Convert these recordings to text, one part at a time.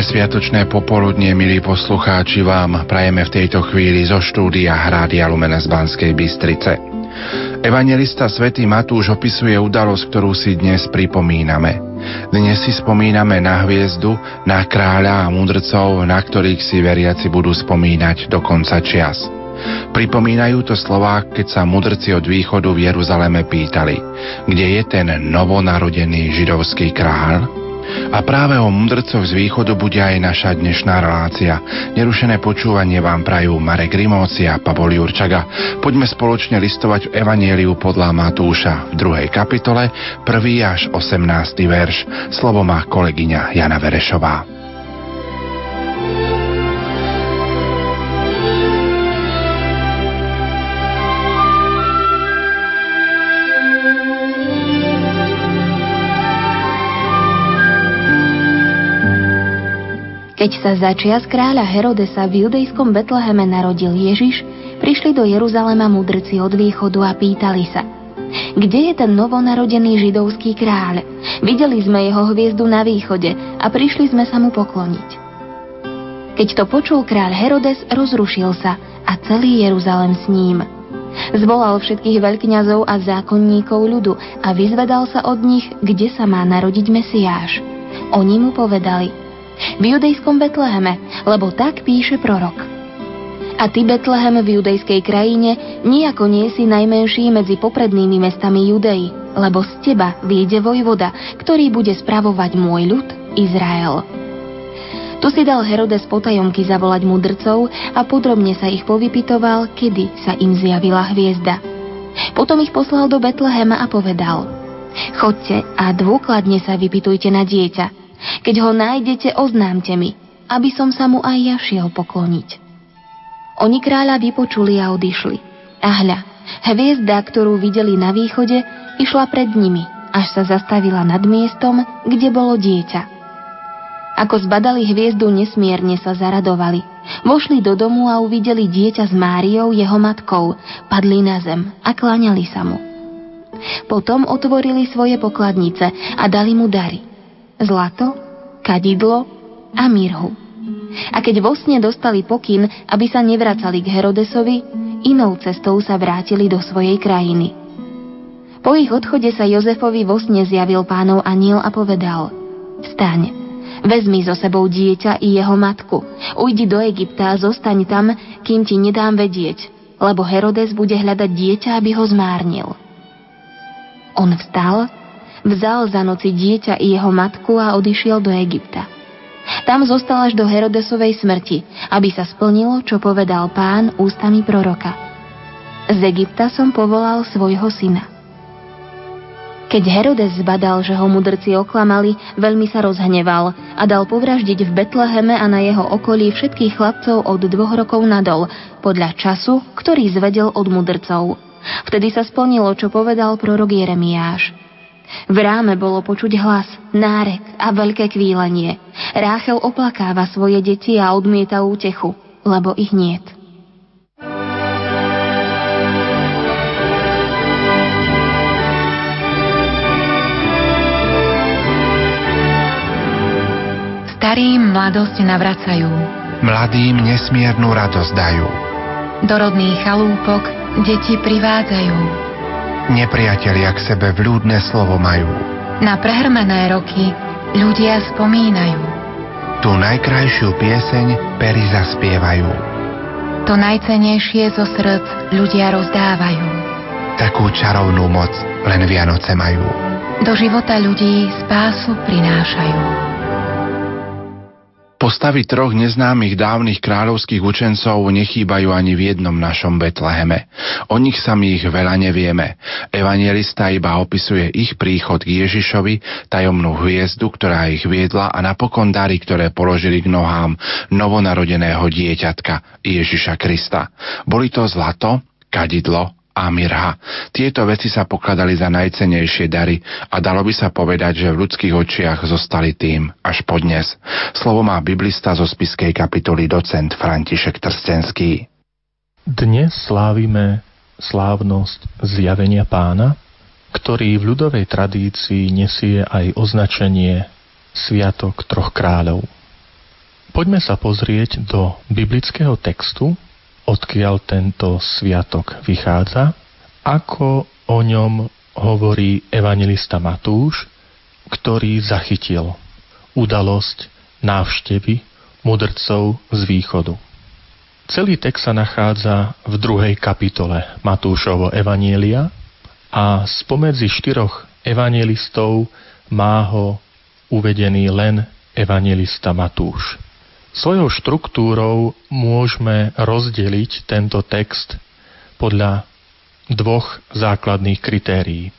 Sviatočné popoludnie, milí poslucháči, vám prajeme v tejto chvíli zo štúdia Hrádia Lumena z Banskej Bystrice. Evangelista svätý Matúš opisuje udalosť, ktorú si dnes pripomíname. Dnes si spomíname na hviezdu, na kráľa a mudrcov, na ktorých si veriaci budú spomínať do konca čias. Pripomínajú to slová, keď sa mudrci od východu v Jeruzaleme pýtali, kde je ten novonarodený židovský kráľ? A práve o mudrcoch z východu bude aj naša dnešná relácia. Nerušené počúvanie vám prajú Marek Rimóci a Pavol Jurčaga. Poďme spoločne listovať v Evanieliu podľa Matúša v druhej kapitole, 1. až 18. verš. Slovo má kolegyňa Jana Verešová. Keď sa začias kráľa Herodesa v judejskom Betleheme narodil Ježiš, prišli do Jeruzalema mudrci od východu a pýtali sa Kde je ten novonarodený židovský kráľ? Videli sme jeho hviezdu na východe a prišli sme sa mu pokloniť. Keď to počul kráľ Herodes, rozrušil sa a celý Jeruzalem s ním. Zvolal všetkých veľkňazov a zákonníkov ľudu a vyzvedal sa od nich, kde sa má narodiť Mesiáš. Oni mu povedali – v judejskom Betleheme, lebo tak píše prorok. A ty, Betlehem v judejskej krajine, nijako nie si najmenší medzi poprednými mestami Judei, lebo z teba vyjde vojvoda, ktorý bude spravovať môj ľud, Izrael. Tu si dal Herodes potajomky zavolať mudrcov a podrobne sa ich povypitoval, kedy sa im zjavila hviezda. Potom ich poslal do Betlehema a povedal Chodte a dôkladne sa vypitujte na dieťa. Keď ho nájdete, oznámte mi, aby som sa mu aj ja šiel pokloniť. Oni kráľa vypočuli a odišli. A hľa, hviezda, ktorú videli na východe, išla pred nimi, až sa zastavila nad miestom, kde bolo dieťa. Ako zbadali hviezdu, nesmierne sa zaradovali. Vošli do domu a uvideli dieťa s Máriou, jeho matkou, padli na zem a kláňali sa mu. Potom otvorili svoje pokladnice a dali mu dary zlato, kadidlo a mirhu. A keď vo sne dostali pokyn, aby sa nevracali k Herodesovi, inou cestou sa vrátili do svojej krajiny. Po ich odchode sa Jozefovi vo sne zjavil pánov aniel a povedal Vstaň, vezmi so sebou dieťa i jeho matku, ujdi do Egypta a zostaň tam, kým ti nedám vedieť, lebo Herodes bude hľadať dieťa, aby ho zmárnil. On vstal Vzal za noci dieťa i jeho matku a odišiel do Egypta. Tam zostal až do Herodesovej smrti, aby sa splnilo, čo povedal pán ústami proroka. Z Egypta som povolal svojho syna. Keď Herodes zbadal, že ho mudrci oklamali, veľmi sa rozhneval a dal povraždiť v Betleheme a na jeho okolí všetkých chlapcov od dvoch rokov nadol, podľa času, ktorý zvedel od mudrcov. Vtedy sa splnilo, čo povedal prorok Jeremiáš. V ráme bolo počuť hlas, nárek a veľké kvílenie. Ráchel oplakáva svoje deti a odmieta útechu, lebo ich niet. Starým mladosť navracajú. Mladým nesmiernu radosť dajú. Do rodných chalúpok deti privádzajú Nepriatelia k sebe vľúdne slovo majú. Na prehrmené roky ľudia spomínajú. Tú najkrajšiu pieseň pery zaspievajú. To najcenejšie zo srdc ľudia rozdávajú. Takú čarovnú moc len Vianoce majú. Do života ľudí spásu prinášajú. Postavy troch neznámych dávnych kráľovských učencov nechýbajú ani v jednom našom Betleheme. O nich samých veľa nevieme. Evangelista iba opisuje ich príchod k Ježišovi, tajomnú hviezdu, ktorá ich viedla a napokon dary, ktoré položili k nohám novonarodeného dieťatka Ježiša Krista. Boli to zlato, kadidlo a mirha. Tieto veci sa pokladali za najcenejšie dary a dalo by sa povedať, že v ľudských očiach zostali tým až podnes. Slovo má biblista zo spiskej kapitoly docent František Trstenský. Dnes slávime slávnosť zjavenia pána, ktorý v ľudovej tradícii nesie aj označenie Sviatok troch kráľov. Poďme sa pozrieť do biblického textu, odkiaľ tento sviatok vychádza, ako o ňom hovorí evangelista Matúš, ktorý zachytil udalosť návštevy mudrcov z východu. Celý text sa nachádza v druhej kapitole Matúšovo Evanielia a spomedzi štyroch evangelistov má ho uvedený len evangelista Matúš. Svojou štruktúrou môžeme rozdeliť tento text podľa dvoch základných kritérií.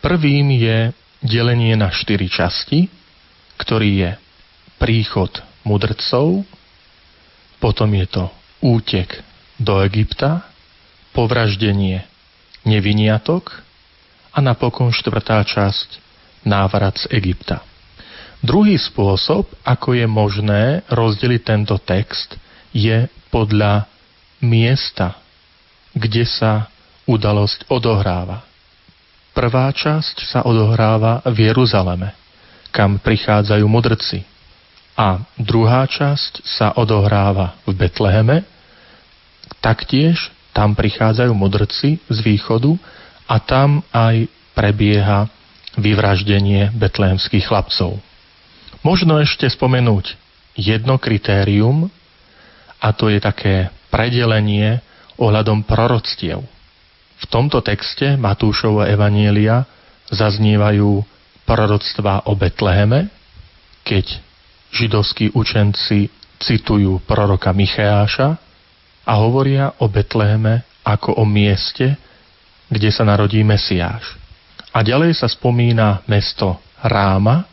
Prvým je delenie na štyri časti, ktorý je príchod mudrcov, potom je to útek do Egypta, povraždenie neviniatok a napokon štvrtá časť návrat z Egypta. Druhý spôsob, ako je možné rozdeliť tento text, je podľa miesta, kde sa udalosť odohráva. Prvá časť sa odohráva v Jeruzaleme, kam prichádzajú mudrci. A druhá časť sa odohráva v Betleheme, taktiež tam prichádzajú mudrci z východu a tam aj prebieha vyvraždenie betlehemských chlapcov. Možno ešte spomenúť jedno kritérium, a to je také predelenie ohľadom proroctiev. V tomto texte Matúšova Evanielia zaznievajú proroctvá o Betleheme, keď židovskí učenci citujú proroka Micheáša a hovoria o Betleheme ako o mieste, kde sa narodí Mesiáš. A ďalej sa spomína mesto Ráma,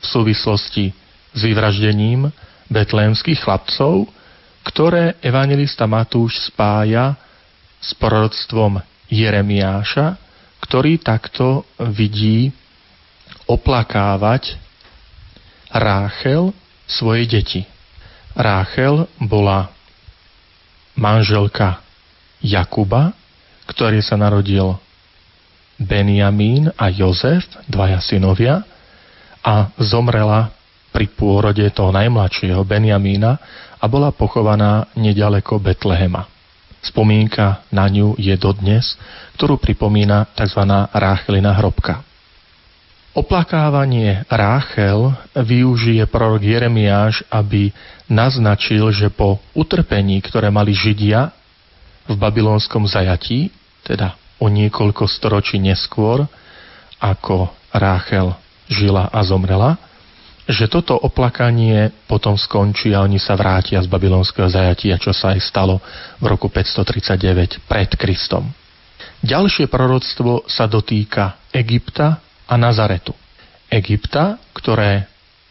v súvislosti s vyvraždením betlémskych chlapcov, ktoré evangelista Matúš spája s proroctvom Jeremiáša, ktorý takto vidí oplakávať Ráchel svoje deti. Ráchel bola manželka Jakuba, ktorý sa narodil Benjamín a Jozef, dvaja synovia, a zomrela pri pôrode toho najmladšieho Benjamína a bola pochovaná nedaleko Betlehema. Spomienka na ňu je dodnes, ktorú pripomína tzv. Ráchelina hrobka. Oplakávanie Ráchel využije prorok Jeremiáš, aby naznačil, že po utrpení, ktoré mali Židia v babylonskom zajatí, teda o niekoľko storočí neskôr, ako Ráchel žila a zomrela, že toto oplakanie potom skončí a oni sa vrátia z babylonského zajatia, čo sa aj stalo v roku 539 pred Kristom. Ďalšie proroctvo sa dotýka Egypta a Nazaretu. Egypta, ktoré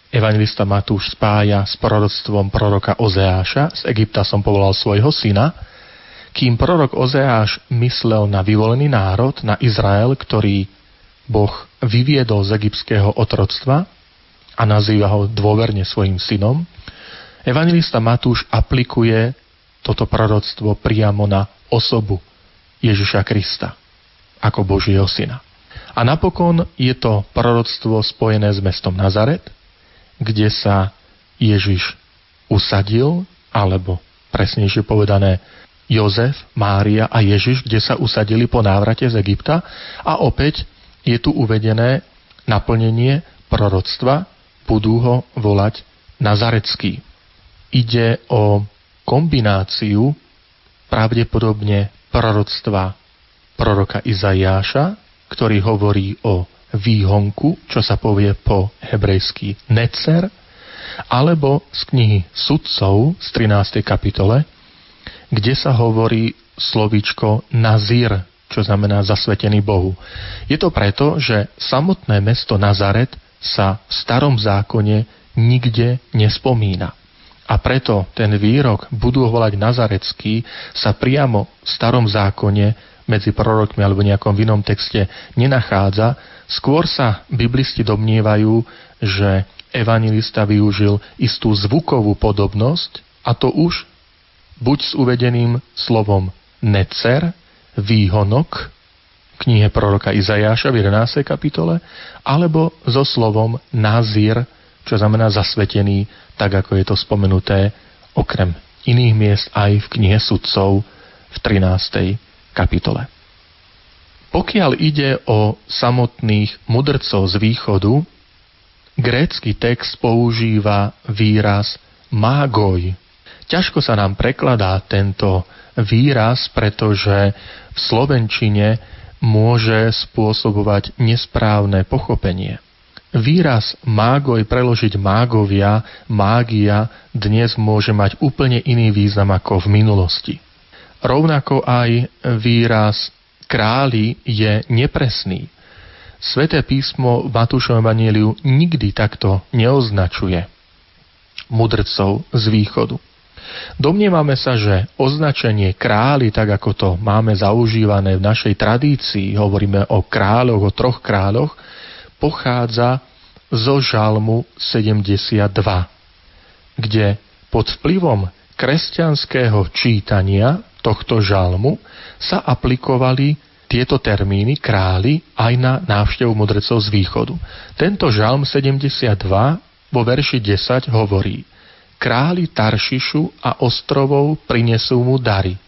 evangelista Matúš spája s proroctvom proroka Ozeáša, z Egypta som povolal svojho syna, kým prorok Ozeáš myslel na vyvolený národ, na Izrael, ktorý Boh vyviedol z egyptského otroctva a nazýva ho dôverne svojim synom, evangelista Matúš aplikuje toto proroctvo priamo na osobu Ježiša Krista ako Božieho syna. A napokon je to proroctvo spojené s mestom Nazaret, kde sa Ježiš usadil, alebo presnejšie povedané Jozef, Mária a Ježiš, kde sa usadili po návrate z Egypta a opäť je tu uvedené naplnenie proroctva, budú ho volať Nazarecký. Ide o kombináciu pravdepodobne proroctva proroka Izajáša, ktorý hovorí o výhonku, čo sa povie po hebrejsky necer, alebo z knihy Sudcov z 13. kapitole, kde sa hovorí slovíčko Nazir, čo znamená zasvetený Bohu. Je to preto, že samotné mesto Nazaret sa v starom zákone nikde nespomína. A preto ten výrok budú volať Nazarecký sa priamo v starom zákone medzi prorokmi alebo nejakom inom texte nenachádza. Skôr sa biblisti domnievajú, že evangelista využil istú zvukovú podobnosť a to už buď s uvedeným slovom necer, výhonok knihe proroka Izajáša v 11. kapitole, alebo so slovom nazír, čo znamená zasvetený, tak ako je to spomenuté okrem iných miest aj v knihe sudcov v 13. kapitole. Pokiaľ ide o samotných mudrcov z východu, grécky text používa výraz mágoj. Ťažko sa nám prekladá tento výraz, pretože v slovenčine môže spôsobovať nesprávne pochopenie. Výraz mágoj preložiť mágovia, mágia dnes môže mať úplne iný význam ako v minulosti. Rovnako aj výraz králi je nepresný. Sveté písmo v Matúšovom Evangeliu nikdy takto neoznačuje mudrcov z východu. Domnievame sa, že označenie králi, tak ako to máme zaužívané v našej tradícii, hovoríme o kráľoch, o troch kráľoch, pochádza zo žalmu 72, kde pod vplyvom kresťanského čítania tohto žalmu sa aplikovali tieto termíny králi aj na návštevu mudrecov z východu. Tento žalm 72 vo verši 10 hovorí Králi Taršišu a ostrovov prinesú mu dary.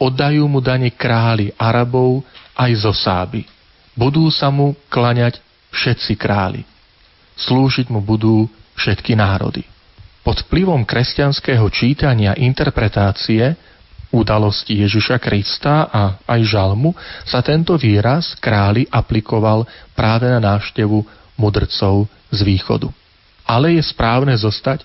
Oddajú mu dane králi Arabov aj zo Sáby. Budú sa mu klaňať všetci králi. Slúžiť mu budú všetky národy. Pod vplyvom kresťanského čítania interpretácie udalosti Ježiša Krista a aj žalmu sa tento výraz králi aplikoval práve na návštevu mudrcov z východu. Ale je správne zostať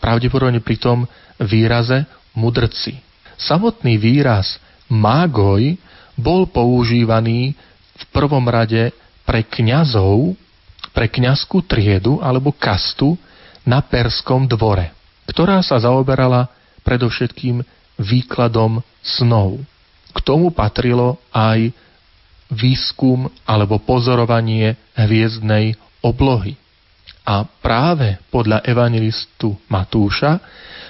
pravdepodobne pri tom výraze mudrci. Samotný výraz mágoj bol používaný v prvom rade pre kňazov, pre kňazskú triedu alebo kastu na perskom dvore, ktorá sa zaoberala predovšetkým výkladom snov. K tomu patrilo aj výskum alebo pozorovanie hviezdnej oblohy. A práve podľa evangelistu Matúša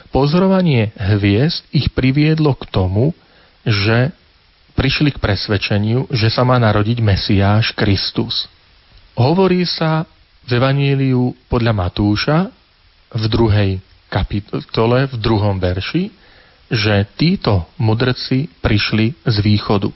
pozorovanie hviezd ich priviedlo k tomu, že prišli k presvedčeniu, že sa má narodiť Mesiáš Kristus. Hovorí sa v Evaníliu podľa Matúša v druhej kapitole, v druhom verši, že títo mudrci prišli z východu.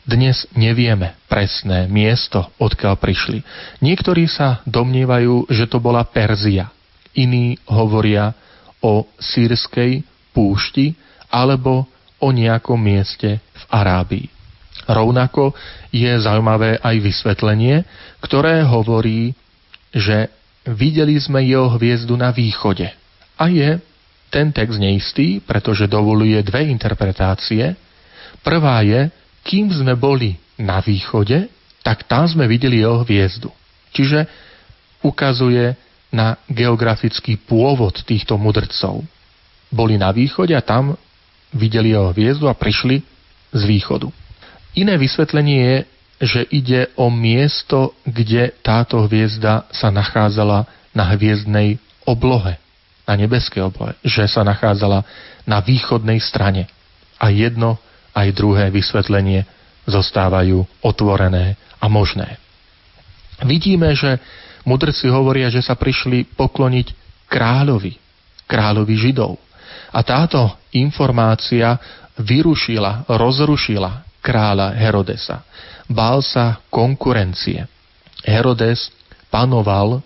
Dnes nevieme presné miesto, odkiaľ prišli. Niektorí sa domnievajú, že to bola Perzia. Iní hovoria o sírskej púšti alebo o nejakom mieste v Arábii. Rovnako je zaujímavé aj vysvetlenie, ktoré hovorí, že videli sme jeho hviezdu na východe. A je ten text neistý, pretože dovoluje dve interpretácie. Prvá je, kým sme boli na východe, tak tam sme videli jeho hviezdu. Čiže ukazuje na geografický pôvod týchto mudrcov. Boli na východe a tam videli jeho hviezdu a prišli z východu. Iné vysvetlenie je, že ide o miesto, kde táto hviezda sa nachádzala na hviezdnej oblohe, na nebeskej oblohe, že sa nachádzala na východnej strane. A jedno aj druhé vysvetlenie zostávajú otvorené a možné. Vidíme, že mudrci hovoria, že sa prišli pokloniť kráľovi, kráľovi Židov. A táto informácia vyrušila, rozrušila kráľa Herodesa. Bál sa konkurencie. Herodes panoval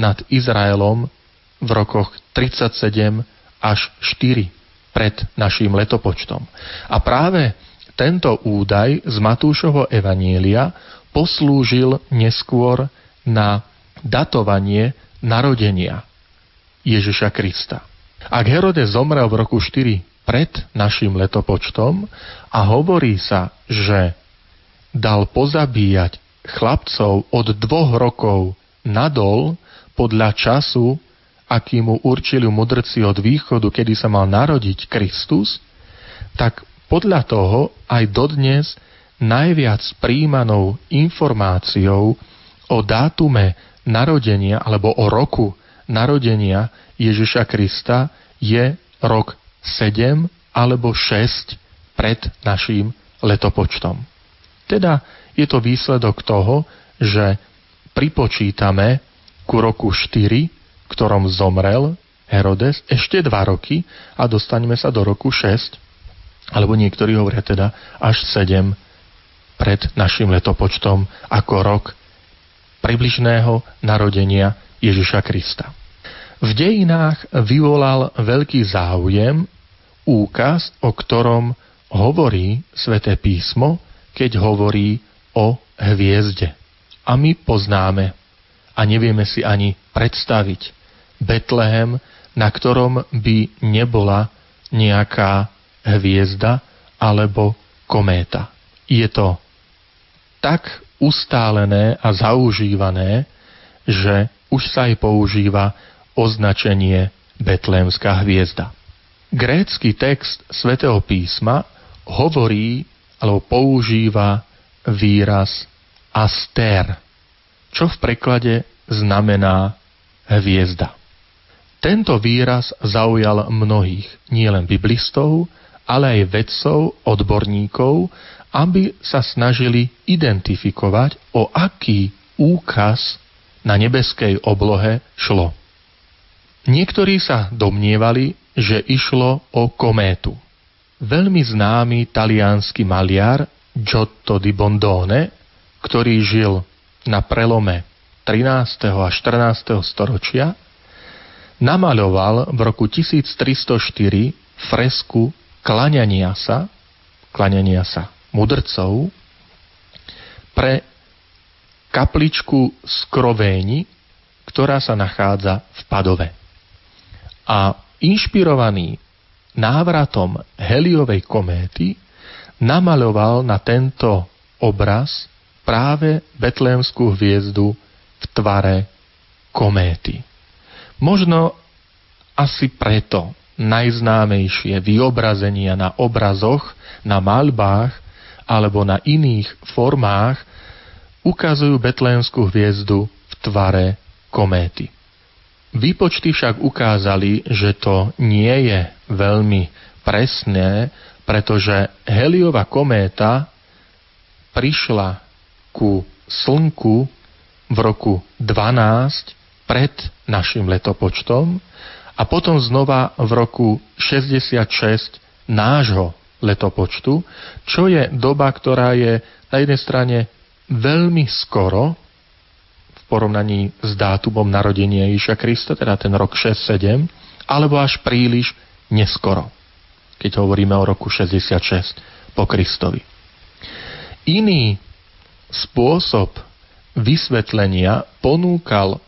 nad Izraelom v rokoch 37 až 4 pred naším letopočtom. A práve tento údaj z Matúšovho evanielia poslúžil neskôr na datovanie narodenia Ježiša Krista. Ak Herodes zomrel v roku 4 pred našim letopočtom a hovorí sa, že dal pozabíjať chlapcov od dvoch rokov nadol podľa času, aký mu určili mudrci od východu, kedy sa mal narodiť Kristus, tak podľa toho aj dodnes najviac príjmanou informáciou o dátume narodenia alebo o roku narodenia Ježiša Krista je rok 7 alebo 6 pred naším letopočtom. Teda je to výsledok toho, že pripočítame ku roku 4 v ktorom zomrel Herodes, ešte dva roky a dostaneme sa do roku 6, alebo niektorí hovoria teda až 7 pred našim letopočtom ako rok približného narodenia Ježiša Krista. V dejinách vyvolal veľký záujem úkaz, o ktorom hovorí sväté písmo, keď hovorí o hviezde. A my poznáme a nevieme si ani predstaviť Betlehem, na ktorom by nebola nejaká hviezda alebo kométa. Je to tak ustálené a zaužívané, že už sa aj používa označenie Betlémska hviezda. Grécky text svätého písma hovorí alebo používa výraz aster, čo v preklade znamená hviezda. Tento výraz zaujal mnohých, nielen biblistov, ale aj vedcov, odborníkov, aby sa snažili identifikovať, o aký úkaz na nebeskej oblohe šlo. Niektorí sa domnievali, že išlo o kométu. Veľmi známy talianský maliar Giotto di Bondone, ktorý žil na prelome 13. a 14. storočia, namaľoval v roku 1304 fresku klaňania sa, klaňania sa mudrcov pre kapličku Skrovéni, ktorá sa nachádza v Padove. A inšpirovaný návratom heliovej kométy namaľoval na tento obraz práve betlémskú hviezdu v tvare kométy. Možno asi preto najznámejšie vyobrazenia na obrazoch, na malbách alebo na iných formách ukazujú betlémskú hviezdu v tvare kométy. Výpočty však ukázali, že to nie je veľmi presné, pretože Heliova kométa prišla ku Slnku v roku 12 pred našim letopočtom a potom znova v roku 66 nášho letopočtu, čo je doba, ktorá je na jednej strane veľmi skoro v porovnaní s dátumom narodenia Ježiša Krista, teda ten rok 6-7, alebo až príliš neskoro, keď hovoríme o roku 66 po Kristovi. Iný spôsob vysvetlenia ponúkal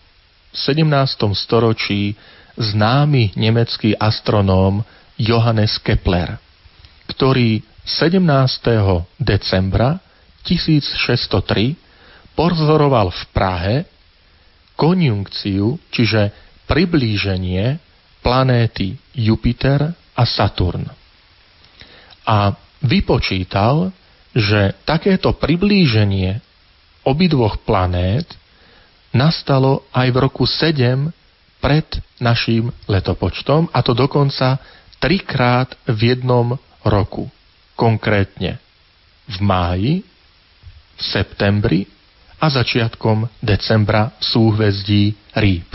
v 17. storočí známy nemecký astronóm Johannes Kepler, ktorý 17. decembra 1603 pozoroval v Prahe konjunkciu, čiže priblíženie planéty Jupiter a Saturn. A vypočítal, že takéto priblíženie obidvoch planét nastalo aj v roku 7 pred našim letopočtom, a to dokonca trikrát v jednom roku. Konkrétne v máji, v septembri a začiatkom decembra v súhvezdí Rýb.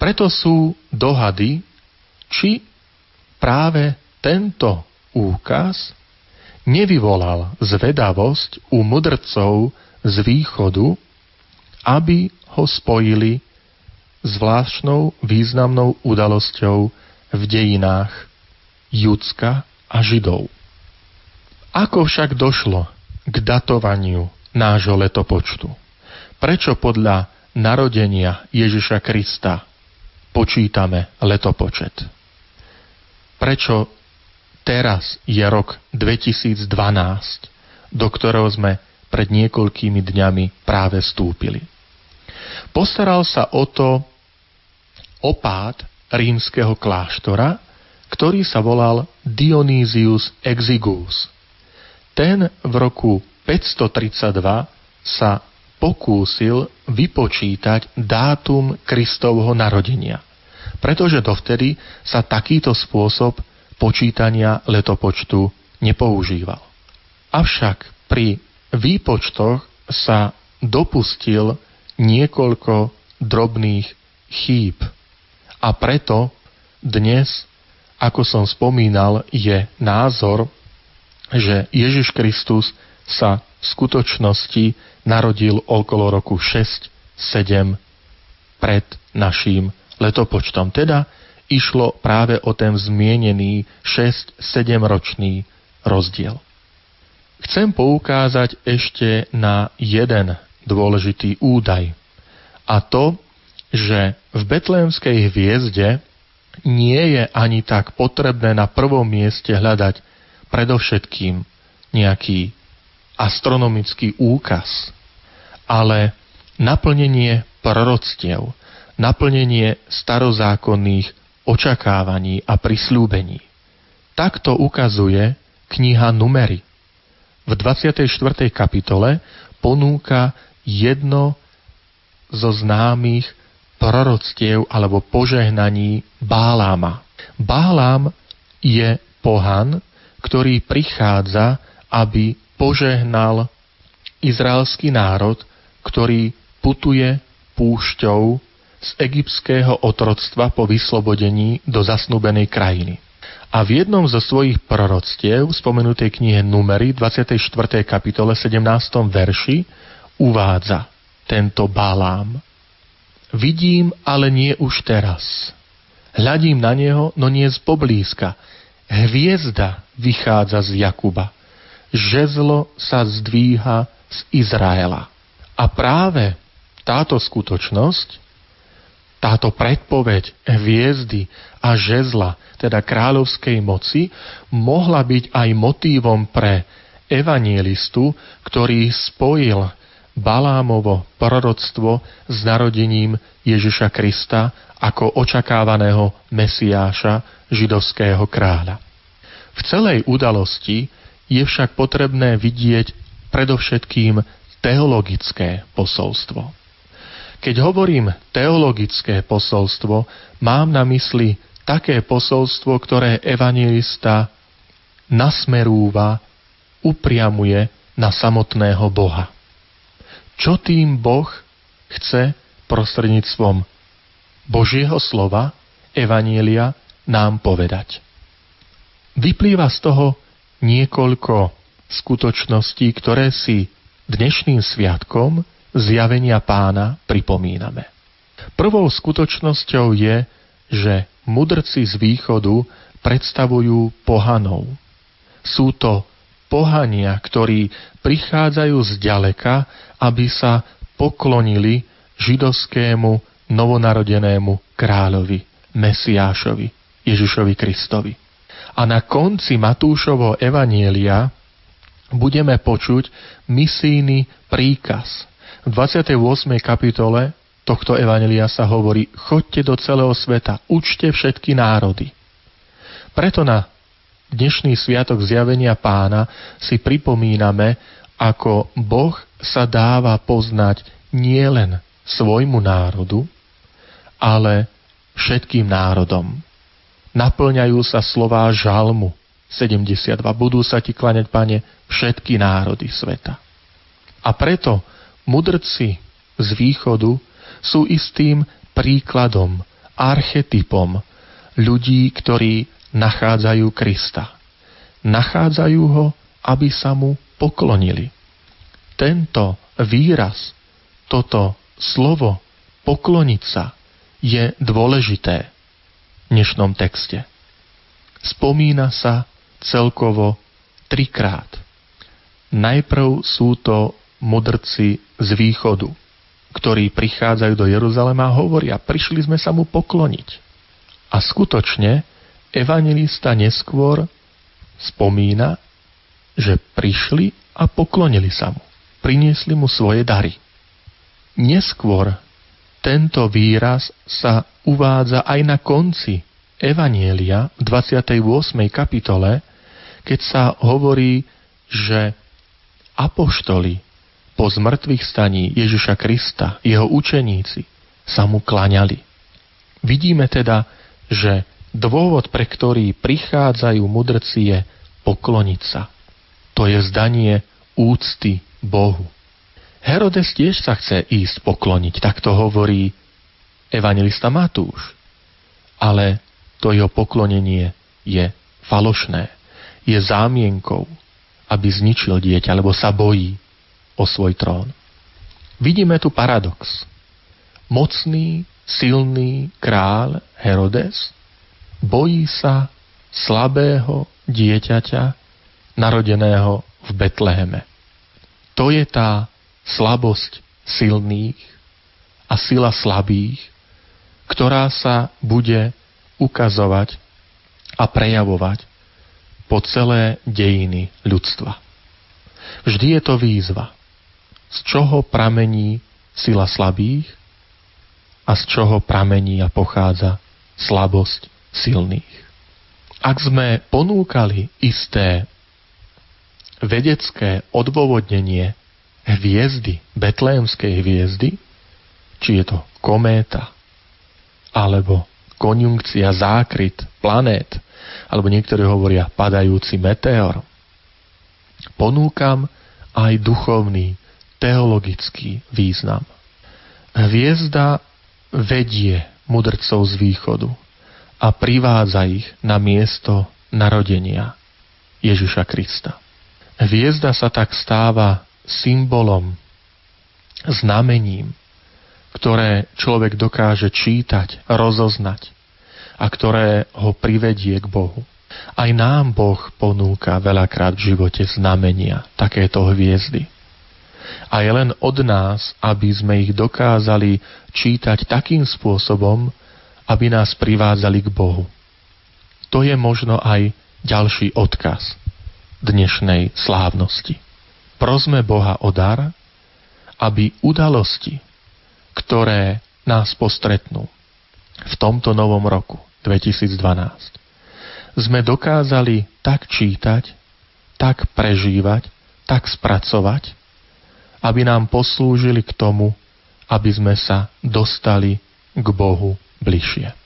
Preto sú dohady, či práve tento úkaz nevyvolal zvedavosť u mudrcov z východu, aby ho spojili zvláštnou významnou udalosťou v dejinách Judska a Židov. Ako však došlo k datovaniu nášho letopočtu? Prečo podľa narodenia Ježiša Krista počítame letopočet? Prečo teraz je rok 2012, do ktorého sme pred niekoľkými dňami práve vstúpili? Postaral sa o to opát rímskeho kláštora, ktorý sa volal Dionysius Exigus. Ten v roku 532 sa pokúsil vypočítať dátum Kristovho narodenia, pretože dovtedy sa takýto spôsob počítania letopočtu nepoužíval. Avšak pri výpočtoch sa dopustil niekoľko drobných chýb. A preto dnes, ako som spomínal, je názor, že Ježiš Kristus sa v skutočnosti narodil okolo roku 6-7 pred naším letopočtom. Teda išlo práve o ten zmienený 6-7 ročný rozdiel. Chcem poukázať ešte na jeden dôležitý údaj. A to, že v betlémskej hviezde nie je ani tak potrebné na prvom mieste hľadať predovšetkým nejaký astronomický úkaz, ale naplnenie proroctiev, naplnenie starozákonných očakávaní a prislúbení. Takto ukazuje kniha Numery. V 24. kapitole ponúka jedno zo známych proroctiev alebo požehnaní Báláma. Bálám je pohan, ktorý prichádza, aby požehnal izraelský národ, ktorý putuje púšťou z egyptského otroctva po vyslobodení do zasnúbenej krajiny. A v jednom zo svojich proroctiev, spomenutej knihe Numery, 24. kapitole, 17. verši, uvádza tento Balám. Vidím, ale nie už teraz. Hľadím na neho, no nie z poblízka. Hviezda vychádza z Jakuba. Žezlo sa zdvíha z Izraela. A práve táto skutočnosť, táto predpoveď hviezdy a žezla, teda kráľovskej moci, mohla byť aj motívom pre evanielistu, ktorý spojil Balámovo proroctvo s narodením Ježiša Krista ako očakávaného Mesiáša židovského kráľa. V celej udalosti je však potrebné vidieť predovšetkým teologické posolstvo. Keď hovorím teologické posolstvo, mám na mysli také posolstvo, ktoré evangelista nasmerúva, upriamuje na samotného Boha čo tým Boh chce prostredníctvom Božieho slova, Evanielia, nám povedať. Vyplýva z toho niekoľko skutočností, ktoré si dnešným sviatkom zjavenia pána pripomíname. Prvou skutočnosťou je, že mudrci z východu predstavujú pohanov. Sú to pohania, ktorí prichádzajú z ďaleka, aby sa poklonili židovskému novonarodenému kráľovi, Mesiášovi, Ježišovi Kristovi. A na konci Matúšovho evanielia budeme počuť misijný príkaz. V 28. kapitole tohto evanelia sa hovorí, chodte do celého sveta, učte všetky národy. Preto na dnešný sviatok zjavenia pána si pripomíname, ako Boh sa dáva poznať nielen svojmu národu, ale všetkým národom. Naplňajú sa slová žalmu 72. Budú sa ti klaňať, pane, všetky národy sveta. A preto mudrci z východu sú istým príkladom, archetypom ľudí, ktorí nachádzajú Krista. Nachádzajú ho, aby sa mu poklonili. Tento výraz, toto slovo pokloniť sa je dôležité v dnešnom texte. Spomína sa celkovo trikrát. Najprv sú to mudrci z východu, ktorí prichádzajú do Jeruzalema a hovoria, prišli sme sa mu pokloniť. A skutočne evangelista neskôr spomína, že prišli a poklonili sa mu. Priniesli mu svoje dary. Neskôr tento výraz sa uvádza aj na konci Evanielia v 28. kapitole, keď sa hovorí, že apoštoli po zmrtvých staní Ježiša Krista, jeho učeníci, sa mu klaňali. Vidíme teda, že Dôvod, pre ktorý prichádzajú mudrci, je pokloniť sa. To je zdanie úcty Bohu. Herodes tiež sa chce ísť pokloniť, tak to hovorí evangelista Matúš. ale to jeho poklonenie je falošné. Je zámienkou, aby zničil dieťa, lebo sa bojí o svoj trón. Vidíme tu paradox. Mocný, silný král Herodes bojí sa slabého dieťaťa narodeného v Betleheme. To je tá slabosť silných a sila slabých, ktorá sa bude ukazovať a prejavovať po celé dejiny ľudstva. Vždy je to výzva. Z čoho pramení sila slabých a z čoho pramení a pochádza slabosť silných. Ak sme ponúkali isté vedecké odôvodnenie hviezdy, betlémskej hviezdy, či je to kométa, alebo konjunkcia, zákryt, planét, alebo niektorí hovoria padajúci meteor. Ponúkam aj duchovný, teologický význam. Hviezda vedie mudrcov z východu a privádza ich na miesto narodenia Ježiša Krista. Hviezda sa tak stáva symbolom, znamením, ktoré človek dokáže čítať, rozoznať a ktoré ho privedie k Bohu. Aj nám Boh ponúka veľakrát v živote znamenia takéto hviezdy. A je len od nás, aby sme ich dokázali čítať takým spôsobom, aby nás privádzali k Bohu. To je možno aj ďalší odkaz dnešnej slávnosti. Prosme Boha o dar, aby udalosti, ktoré nás postretnú v tomto novom roku 2012, sme dokázali tak čítať, tak prežívať, tak spracovať, aby nám poslúžili k tomu, aby sme sa dostali k Bohu bližšie.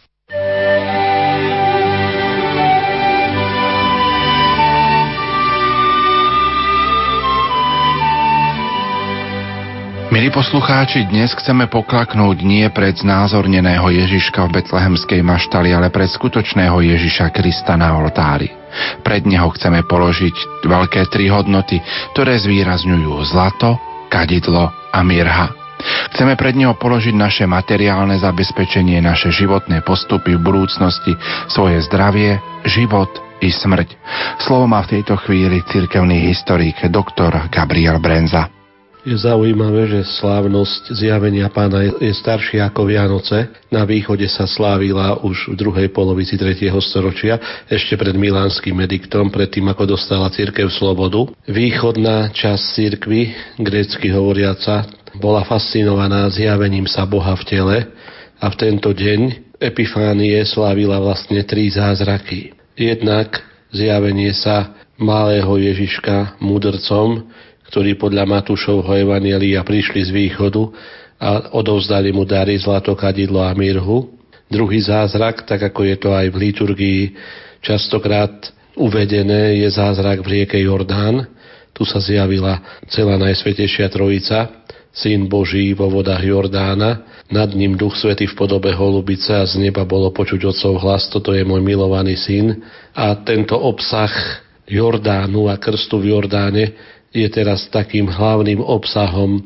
Milí poslucháči, dnes chceme poklaknúť nie pred znázorneného Ježiška v betlehemskej maštali, ale pred skutočného Ježiša Krista na oltári. Pred neho chceme položiť veľké tri hodnoty, ktoré zvýrazňujú zlato, kadidlo a mirha. Chceme pred neho položiť naše materiálne zabezpečenie, naše životné postupy v budúcnosti, svoje zdravie, život i smrť. Slovo má v tejto chvíli cirkevný historik doktor Gabriel Brenza. Je zaujímavé, že slávnosť zjavenia pána je staršia ako Vianoce. Na východe sa slávila už v druhej polovici 3. storočia, ešte pred milánskym ediktom, predtým ako dostala církev slobodu. Východná časť církvy, grécky hovoriaca, bola fascinovaná zjavením sa Boha v tele a v tento deň Epifánie slávila vlastne tri zázraky. Jednak zjavenie sa malého Ježiška mudrcom, ktorí podľa Matúšovho Evanielia prišli z východu a odovzdali mu dary zlato, kadidlo a mirhu. Druhý zázrak, tak ako je to aj v liturgii častokrát uvedené, je zázrak v rieke Jordán. Tu sa zjavila celá Najsvetejšia Trojica, Syn Boží vo vodách Jordána, nad ním Duch Svety v podobe holubice a z neba bolo počuť Otcov hlas, toto je môj milovaný syn. A tento obsah Jordánu a krstu v Jordáne je teraz takým hlavným obsahom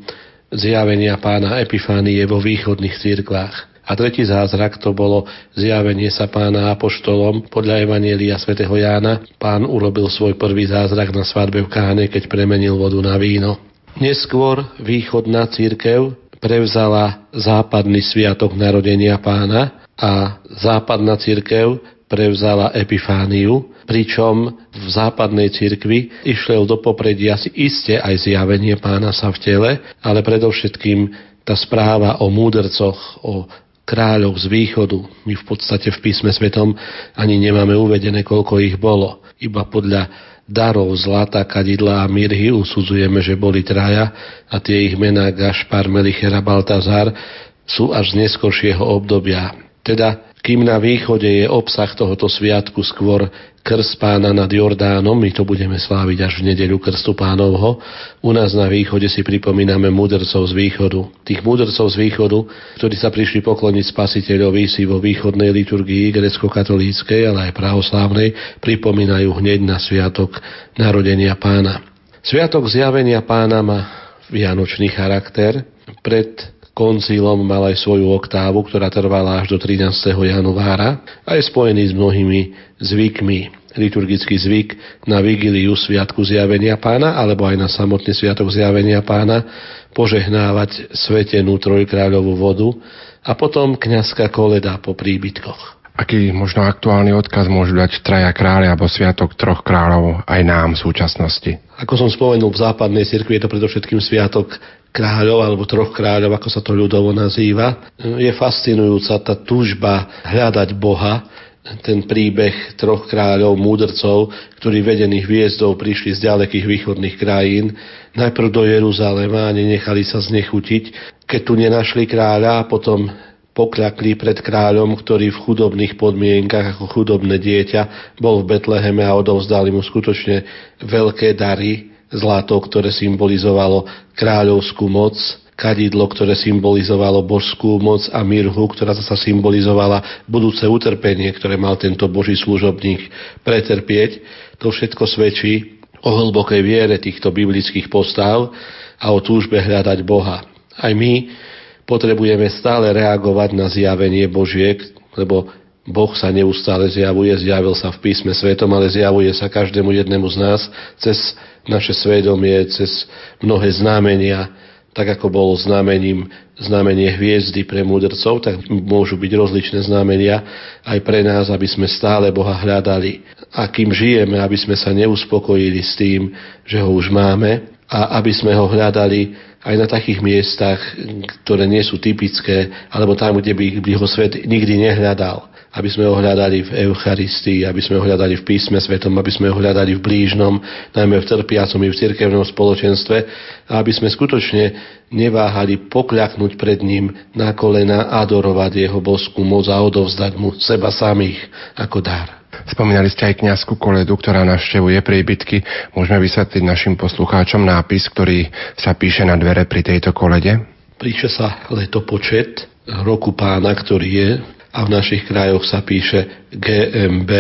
zjavenia pána Epifánie vo východných cirkvách. A tretí zázrak to bolo zjavenie sa pána Apoštolom. Podľa Evanielia svätého Jána pán urobil svoj prvý zázrak na svadbe v Káne, keď premenil vodu na víno. Neskôr východná církev prevzala západný sviatok narodenia pána a západná církev prevzala Epifániu, pričom v západnej cirkvi išiel do popredia si iste aj zjavenie pána sa v tele, ale predovšetkým tá správa o múdrcoch, o kráľoch z východu. My v podstate v písme svetom ani nemáme uvedené, koľko ich bolo. Iba podľa darov zlata, kadidla a mirhy usudzujeme, že boli traja a tie ich mená Gašpar, Melichera, Baltazar sú až z neskoršieho obdobia teda Kým na východe je obsah tohoto sviatku skôr krst pána nad Jordánom, my to budeme sláviť až v nedeľu krstu pánovho. U nás na východe si pripomíname mudrcov z východu. Tých mudrcov z východu, ktorí sa prišli pokloniť spasiteľovi si vo východnej liturgii grecko-katolíckej, ale aj prahoslávnej, pripomínajú hneď na sviatok narodenia pána. Sviatok zjavenia pána má vianočný charakter. Pred koncílom mal aj svoju oktávu, ktorá trvala až do 13. januára a je spojený s mnohými zvykmi. Liturgický zvyk na vigiliu Sviatku zjavenia pána alebo aj na samotný Sviatok zjavenia pána požehnávať svetenú trojkráľovú vodu a potom kňazská koleda po príbytkoch. Aký možno aktuálny odkaz môžu dať traja kráľa alebo Sviatok troch kráľov aj nám v súčasnosti? Ako som spomenul, v západnej cirkvi je to predovšetkým Sviatok kráľov alebo troch kráľov, ako sa to ľudovo nazýva. Je fascinujúca tá túžba hľadať Boha, ten príbeh troch kráľov, múdrcov, ktorí vedených hviezdou prišli z ďalekých východných krajín, najprv do Jeruzalema a nenechali sa znechutiť, keď tu nenašli kráľa a potom pokľakli pred kráľom, ktorý v chudobných podmienkach ako chudobné dieťa bol v Betleheme a odovzdali mu skutočne veľké dary, zlato, ktoré symbolizovalo kráľovskú moc, kadidlo, ktoré symbolizovalo božskú moc a mirhu, ktorá zasa symbolizovala budúce utrpenie, ktoré mal tento boží služobník pretrpieť. To všetko svedčí o hlbokej viere týchto biblických postav a o túžbe hľadať Boha. Aj my potrebujeme stále reagovať na zjavenie Božiek, lebo Boh sa neustále zjavuje, zjavil sa v písme svetom, ale zjavuje sa každému jednému z nás cez naše svedomie, cez mnohé znamenia, tak ako bolo znamením znamenie hviezdy pre mudrcov, tak môžu byť rozličné znamenia aj pre nás, aby sme stále Boha hľadali. A kým žijeme, aby sme sa neuspokojili s tým, že ho už máme a aby sme ho hľadali aj na takých miestach, ktoré nie sú typické, alebo tam, kde by, by ho svet nikdy nehľadal aby sme ho hľadali v Eucharistii, aby sme ho hľadali v písme svetom, aby sme ho hľadali v blížnom, najmä v trpiacom i v cirkevnom spoločenstve a aby sme skutočne neváhali pokľaknúť pred ním na kolena, adorovať jeho boskú moc a odovzdať mu seba samých ako dar. Spomínali ste aj kňazskú koledu, ktorá navštevuje príbytky. Môžeme vysvetliť našim poslucháčom nápis, ktorý sa píše na dvere pri tejto kolede? Píše sa letopočet roku pána, ktorý je a v našich krajoch sa píše GMB,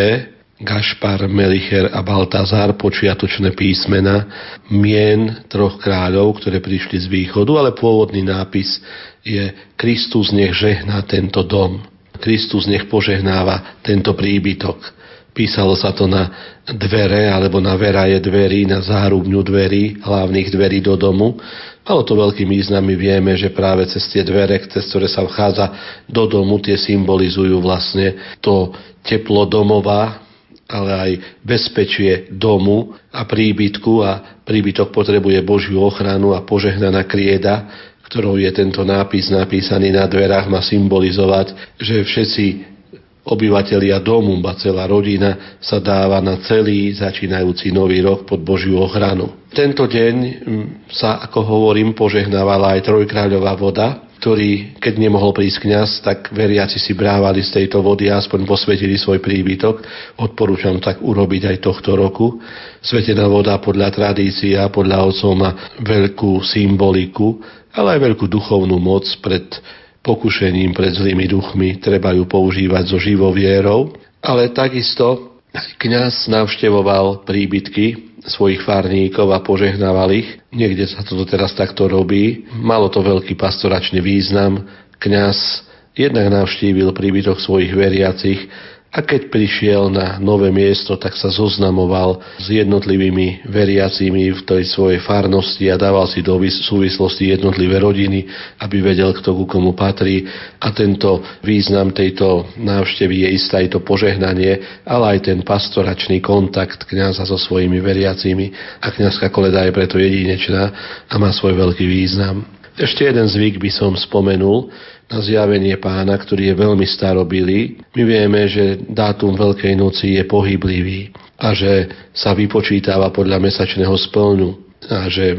Gašpar, Melicher a Baltazar, počiatočné písmena, mien troch kráľov, ktoré prišli z východu, ale pôvodný nápis je Kristus nech žehná tento dom. Kristus nech požehnáva tento príbytok. Písalo sa to na dvere alebo na veraje dverí, na zárubňu dverí, hlavných dverí do domu. Malo to veľký význam, my vieme, že práve cez tie dvere, cez ktoré sa vchádza do domu, tie symbolizujú vlastne to teplo domova, ale aj bezpečie domu a príbytku a príbytok potrebuje Božiu ochranu a požehnaná krieda, ktorou je tento nápis napísaný na dverách, má symbolizovať, že všetci obyvatelia domu, ba celá rodina sa dáva na celý začínajúci nový rok pod Božiu ochranu. Tento deň mm, sa, ako hovorím, požehnávala aj trojkráľová voda, ktorý, keď nemohol prísť kňaz, tak veriaci si brávali z tejto vody a aspoň posvetili svoj príbytok. Odporúčam tak urobiť aj tohto roku. Svetená voda podľa tradície a podľa otcov má veľkú symboliku, ale aj veľkú duchovnú moc pred pokušením pred zlými duchmi, treba ju používať so živou vierou, ale takisto kňaz navštevoval príbytky svojich farníkov a požehnával ich. Niekde sa to teraz takto robí. Malo to veľký pastoračný význam. Kňaz jednak navštívil príbytok svojich veriacich a keď prišiel na nové miesto, tak sa zoznamoval s jednotlivými veriacimi v tej svojej farnosti a dával si do súvislosti jednotlivé rodiny, aby vedel, kto ku komu patrí. A tento význam tejto návštevy je isté aj to požehnanie, ale aj ten pastoračný kontakt kniaza so svojimi veriacimi. A kniazka koleda je preto jedinečná a má svoj veľký význam. Ešte jeden zvyk by som spomenul, na zjavenie pána, ktorý je veľmi starobilý. My vieme, že dátum Veľkej noci je pohyblivý a že sa vypočítava podľa mesačného splňu a že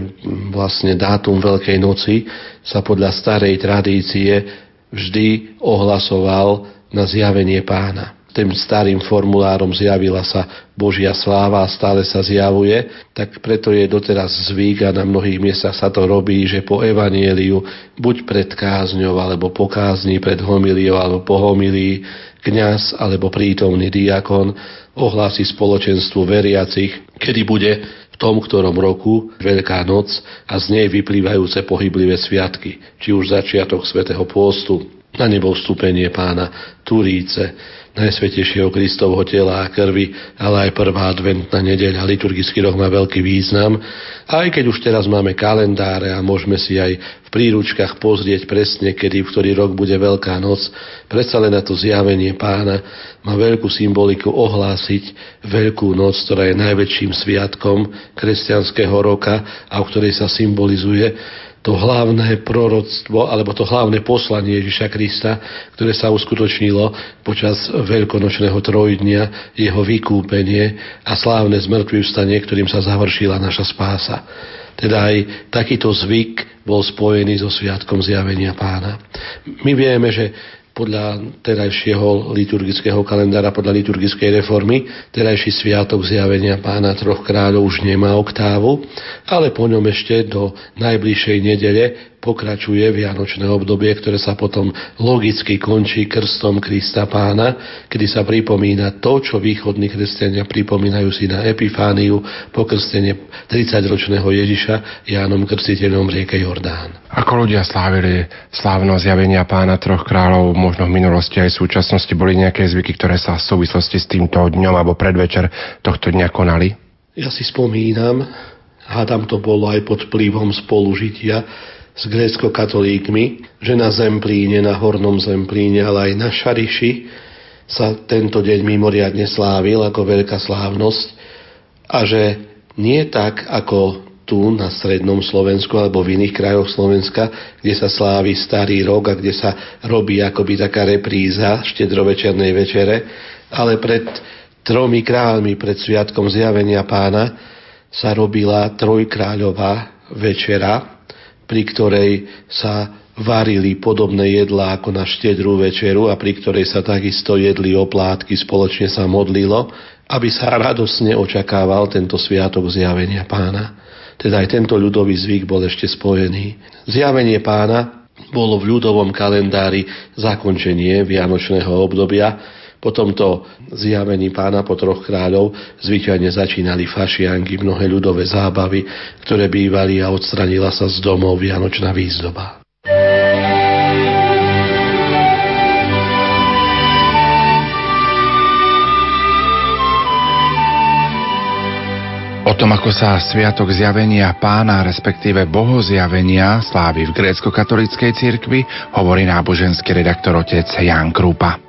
vlastne dátum Veľkej noci sa podľa starej tradície vždy ohlasoval na zjavenie pána tým starým formulárom zjavila sa Božia sláva a stále sa zjavuje, tak preto je doteraz zvyk a na mnohých miestach sa to robí, že po evanieliu buď pred kázňou alebo po kázni, pred homiliou alebo po homilii kňaz alebo prítomný diakon ohlási spoločenstvu veriacich, kedy bude v tom ktorom roku Veľká noc a z nej vyplývajúce pohyblivé sviatky, či už začiatok svätého pôstu, na nebo vstúpenie pána, Turíce, Najsvetejšieho Kristovho tela a krvi, ale aj prvá adventná nedeľa, liturgický rok má veľký význam. Aj keď už teraz máme kalendáre a môžeme si aj v príručkách pozrieť presne, kedy, v ktorý rok bude Veľká noc, predsa len na to zjavenie pána má veľkú symboliku ohlásiť Veľkú noc, ktorá je najväčším sviatkom kresťanského roka a o ktorej sa symbolizuje to hlavné proroctvo alebo to hlavné poslanie Ježiša Krista, ktoré sa uskutočnilo počas veľkonočného trojdnia, jeho vykúpenie a slávne zmrtvý vstanie, ktorým sa završila naša spása. Teda aj takýto zvyk bol spojený so sviatkom zjavenia pána. My vieme, že podľa terajšieho liturgického kalendára, podľa liturgickej reformy. Terajší sviatok zjavenia pána troch kráľov už nemá oktávu, ale po ňom ešte do najbližšej nedele pokračuje Vianočné obdobie, ktoré sa potom logicky končí krstom Krista pána, kedy sa pripomína to, čo východní kresťania pripomínajú si na Epifániu, pokrstenie 30-ročného Ježiša Jánom Krstiteľom rieke Jordán. Ako ľudia slávili slávno zjavenia pána troch kráľov, možno v minulosti aj v súčasnosti boli nejaké zvyky, ktoré sa v súvislosti s týmto dňom alebo predvečer tohto dňa konali? Ja si spomínam, hádam to bolo aj pod vplyvom spolužitia, s grécko-katolíkmi, že na Zemplíne, na Hornom Zemplíne, ale aj na Šariši sa tento deň mimoriadne slávil ako veľká slávnosť a že nie tak ako tu na strednom Slovensku alebo v iných krajoch Slovenska, kde sa slávi starý rok a kde sa robí akoby taká repríza štedrovečernej večere, ale pred tromi kráľmi, pred sviatkom zjavenia pána sa robila trojkráľová večera, pri ktorej sa varili podobné jedlá ako na štedrú večeru a pri ktorej sa takisto jedli oplátky, spoločne sa modlilo, aby sa radosne očakával tento sviatok zjavenia pána. Teda aj tento ľudový zvyk bol ešte spojený. Zjavenie pána bolo v ľudovom kalendári zakončenie vianočného obdobia, po tomto zjavení pána po troch kráľov zvyčajne začínali fašianky, mnohé ľudové zábavy, ktoré bývali a odstranila sa z domov vianočná výzdoba. O tom, ako sa Sviatok zjavenia pána, respektíve bohozjavenia slávi v grécko-katolíckej cirkvi, hovorí náboženský redaktor otec Jan Krupa.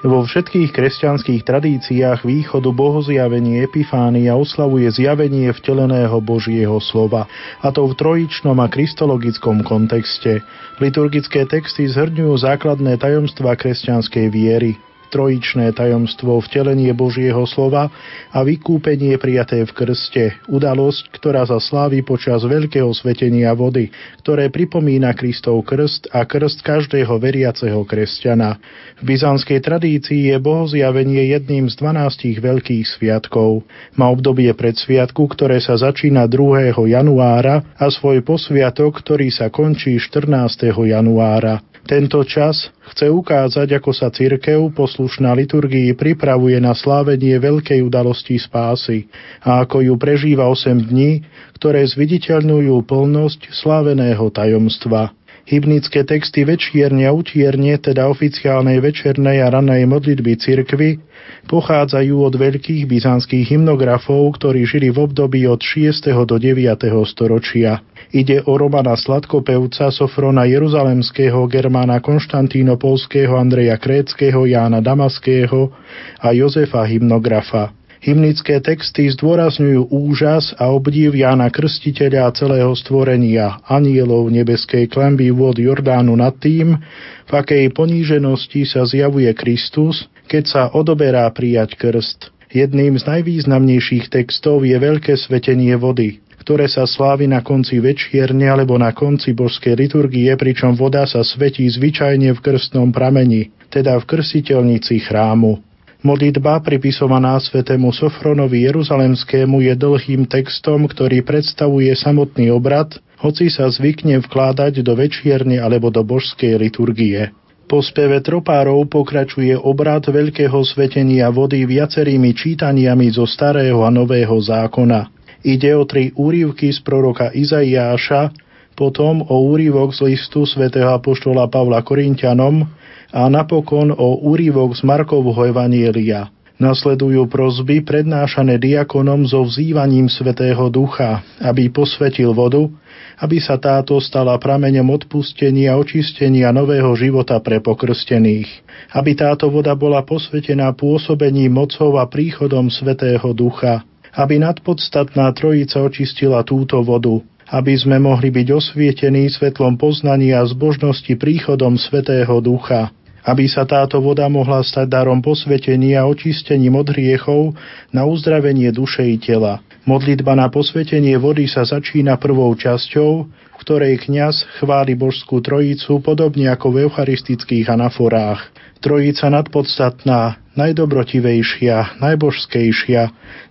Vo všetkých kresťanských tradíciách východu bohozjavenie Epifánia oslavuje zjavenie vteleného Božieho slova, a to v trojičnom a kristologickom kontexte. Liturgické texty zhrňujú základné tajomstvá kresťanskej viery trojičné tajomstvo vtelenie Božieho slova a vykúpenie prijaté v krste, udalosť, ktorá sa slávi počas veľkého svetenia vody, ktoré pripomína Kristov krst a krst každého veriaceho kresťana. V byzantskej tradícii je bohozjavenie jedným z dvanástich veľkých sviatkov. Má obdobie predsviatku, ktoré sa začína 2. januára a svoj posviatok, ktorý sa končí 14. januára. Tento čas chce ukázať, ako sa cirkev poslušná liturgii pripravuje na slávenie veľkej udalosti spásy a ako ju prežíva 8 dní, ktoré zviditeľňujú plnosť sláveného tajomstva. Hybnické texty večierne a utierne, teda oficiálnej večernej a ranej modlitby cirkvy, pochádzajú od veľkých byzantských hymnografov, ktorí žili v období od 6. do 9. storočia. Ide o Romana Sladkopevca, Sofrona Jeruzalemského, Germána Konštantínopolského, Andreja Kréckého, Jána Damaského a Jozefa Hymnografa. Hymnické texty zdôrazňujú úžas a obdiv Jána Krstiteľa a celého stvorenia, anielov nebeskej klamby vôd Jordánu nad tým, v akej poníženosti sa zjavuje Kristus, keď sa odoberá prijať krst. Jedným z najvýznamnejších textov je veľké svetenie vody ktoré sa slávi na konci večierne alebo na konci božskej liturgie, pričom voda sa svetí zvyčajne v krstnom prameni. teda v krstiteľnici chrámu. Modlitba pripisovaná svetému Sofronovi Jeruzalemskému je dlhým textom, ktorý predstavuje samotný obrad, hoci sa zvykne vkládať do večierne alebo do božskej liturgie. Po speve tropárov pokračuje obrad veľkého svetenia vody viacerými čítaniami zo starého a nového zákona. Ide o tri úrivky z proroka Izaiáša, potom o úrivok z listu svätého apoštola Pavla Korintianom a napokon o úrivok z Markovho Evanielia. Nasledujú prozby prednášané diakonom so vzývaním Svetého Ducha, aby posvetil vodu, aby sa táto stala prameňom odpustenia očistenia nového života pre pokrstených, aby táto voda bola posvetená pôsobením mocov a príchodom Svetého Ducha, aby nadpodstatná Trojica očistila túto vodu, aby sme mohli byť osvietení svetlom poznania a zbožnosti príchodom Svetého Ducha, aby sa táto voda mohla stať darom posvetenia a očistením od hriechov na uzdravenie duše i tela. Modlitba na posvetenie vody sa začína prvou časťou, v ktorej kňaz chváli Božskú trojicu podobne ako v eucharistických anaforách. Trojica nadpodstatná, najdobrotivejšia, najbožskejšia,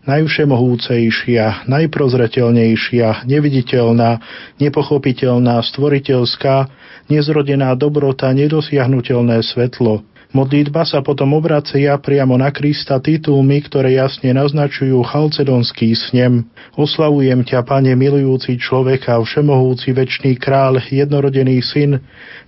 najvšemohúcejšia, najprozretelnejšia, neviditeľná, nepochopiteľná, stvoriteľská, nezrodená dobrota, nedosiahnutelné svetlo. Modlitba sa potom obracia priamo na Krista titulmi, ktoré jasne naznačujú chalcedonský snem. Oslavujem ťa, Pane, milujúci človeka, všemohúci večný král, jednorodený syn,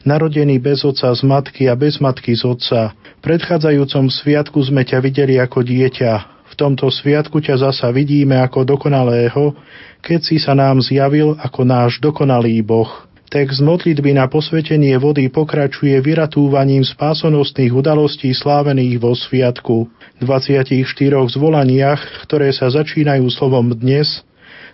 narodený bez oca z matky a bez matky z otca. V predchádzajúcom sviatku sme ťa videli ako dieťa. V tomto sviatku ťa zasa vidíme ako dokonalého, keď si sa nám zjavil ako náš dokonalý Boh. Text modlitby na posvetenie vody pokračuje vyratúvaním spásonostných udalostí slávených vo sviatku. V 24 zvolaniach, ktoré sa začínajú slovom dnes,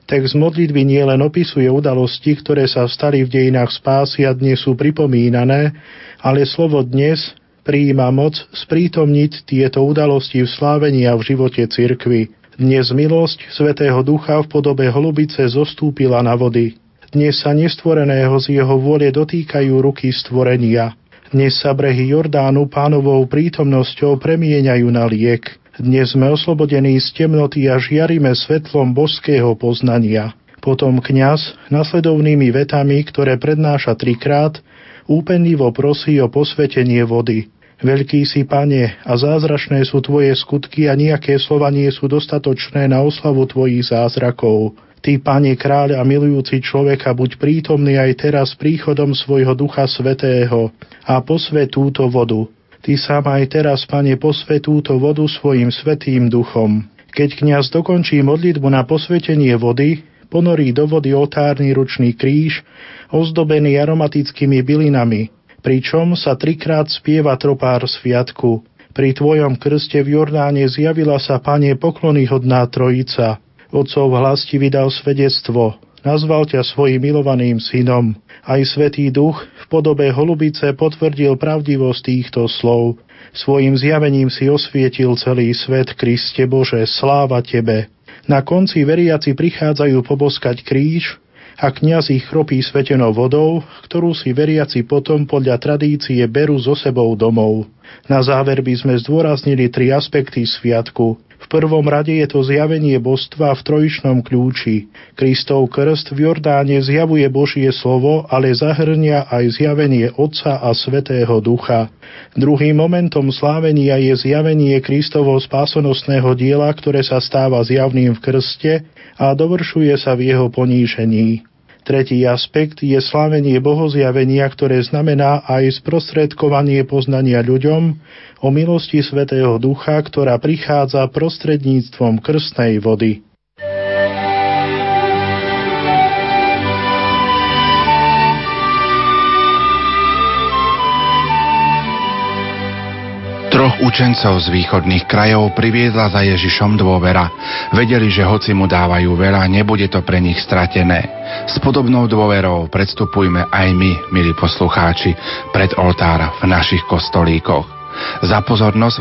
text modlitby nielen opisuje udalosti, ktoré sa stali v dejinách spásy a dnes sú pripomínané, ale slovo dnes prijíma moc sprítomniť tieto udalosti v slávení a v živote cirkvy. Dnes milosť Svetého Ducha v podobe holubice zostúpila na vody. Dnes sa nestvoreného z jeho vôle dotýkajú ruky stvorenia. Dnes sa brehy Jordánu pánovou prítomnosťou premieňajú na liek. Dnes sme oslobodení z temnoty a žiarime svetlom božského poznania. Potom kňaz nasledovnými vetami, ktoré prednáša trikrát, úpenlivo prosí o posvetenie vody. Veľký si, pane, a zázračné sú tvoje skutky a nejaké slova nie sú dostatočné na oslavu tvojich zázrakov. Ty, Pane kráľ a milujúci človeka, buď prítomný aj teraz príchodom svojho Ducha Svetého a posve túto vodu. Ty sám aj teraz, Pane, posve túto vodu svojim Svetým Duchom. Keď kňaz dokončí modlitbu na posvetenie vody, ponorí do vody otárny ručný kríž, ozdobený aromatickými bylinami, pričom sa trikrát spieva tropár sviatku. Pri tvojom krste v Jordáne zjavila sa, Pane, poklonyhodná trojica – Otcov hlas ti vydal svedectvo, nazval ťa svojim milovaným synom. Aj Svetý Duch v podobe holubice potvrdil pravdivosť týchto slov. Svojim zjavením si osvietil celý svet, Kriste Bože, sláva Tebe. Na konci veriaci prichádzajú poboskať kríž a kniaz ich chropí svetenou vodou, ktorú si veriaci potom podľa tradície berú so sebou domov. Na záver by sme zdôraznili tri aspekty sviatku. V prvom rade je to zjavenie božstva v trojičnom kľúči. Kristov krst v Jordáne zjavuje Božie slovo, ale zahrnia aj zjavenie Otca a Svetého Ducha. Druhým momentom slávenia je zjavenie Kristovo spásonosného diela, ktoré sa stáva zjavným v krste a dovršuje sa v jeho ponížení. Tretí aspekt je slávenie bohozjavenia, ktoré znamená aj sprostredkovanie poznania ľuďom o milosti Svetého Ducha, ktorá prichádza prostredníctvom krstnej vody. Učencov z východných krajov priviedla za Ježišom dôvera. Vedeli, že hoci mu dávajú veľa, nebude to pre nich stratené. S podobnou dôverou predstupujme aj my, milí poslucháči, pred oltár v našich kostolíkoch. Za pozornosť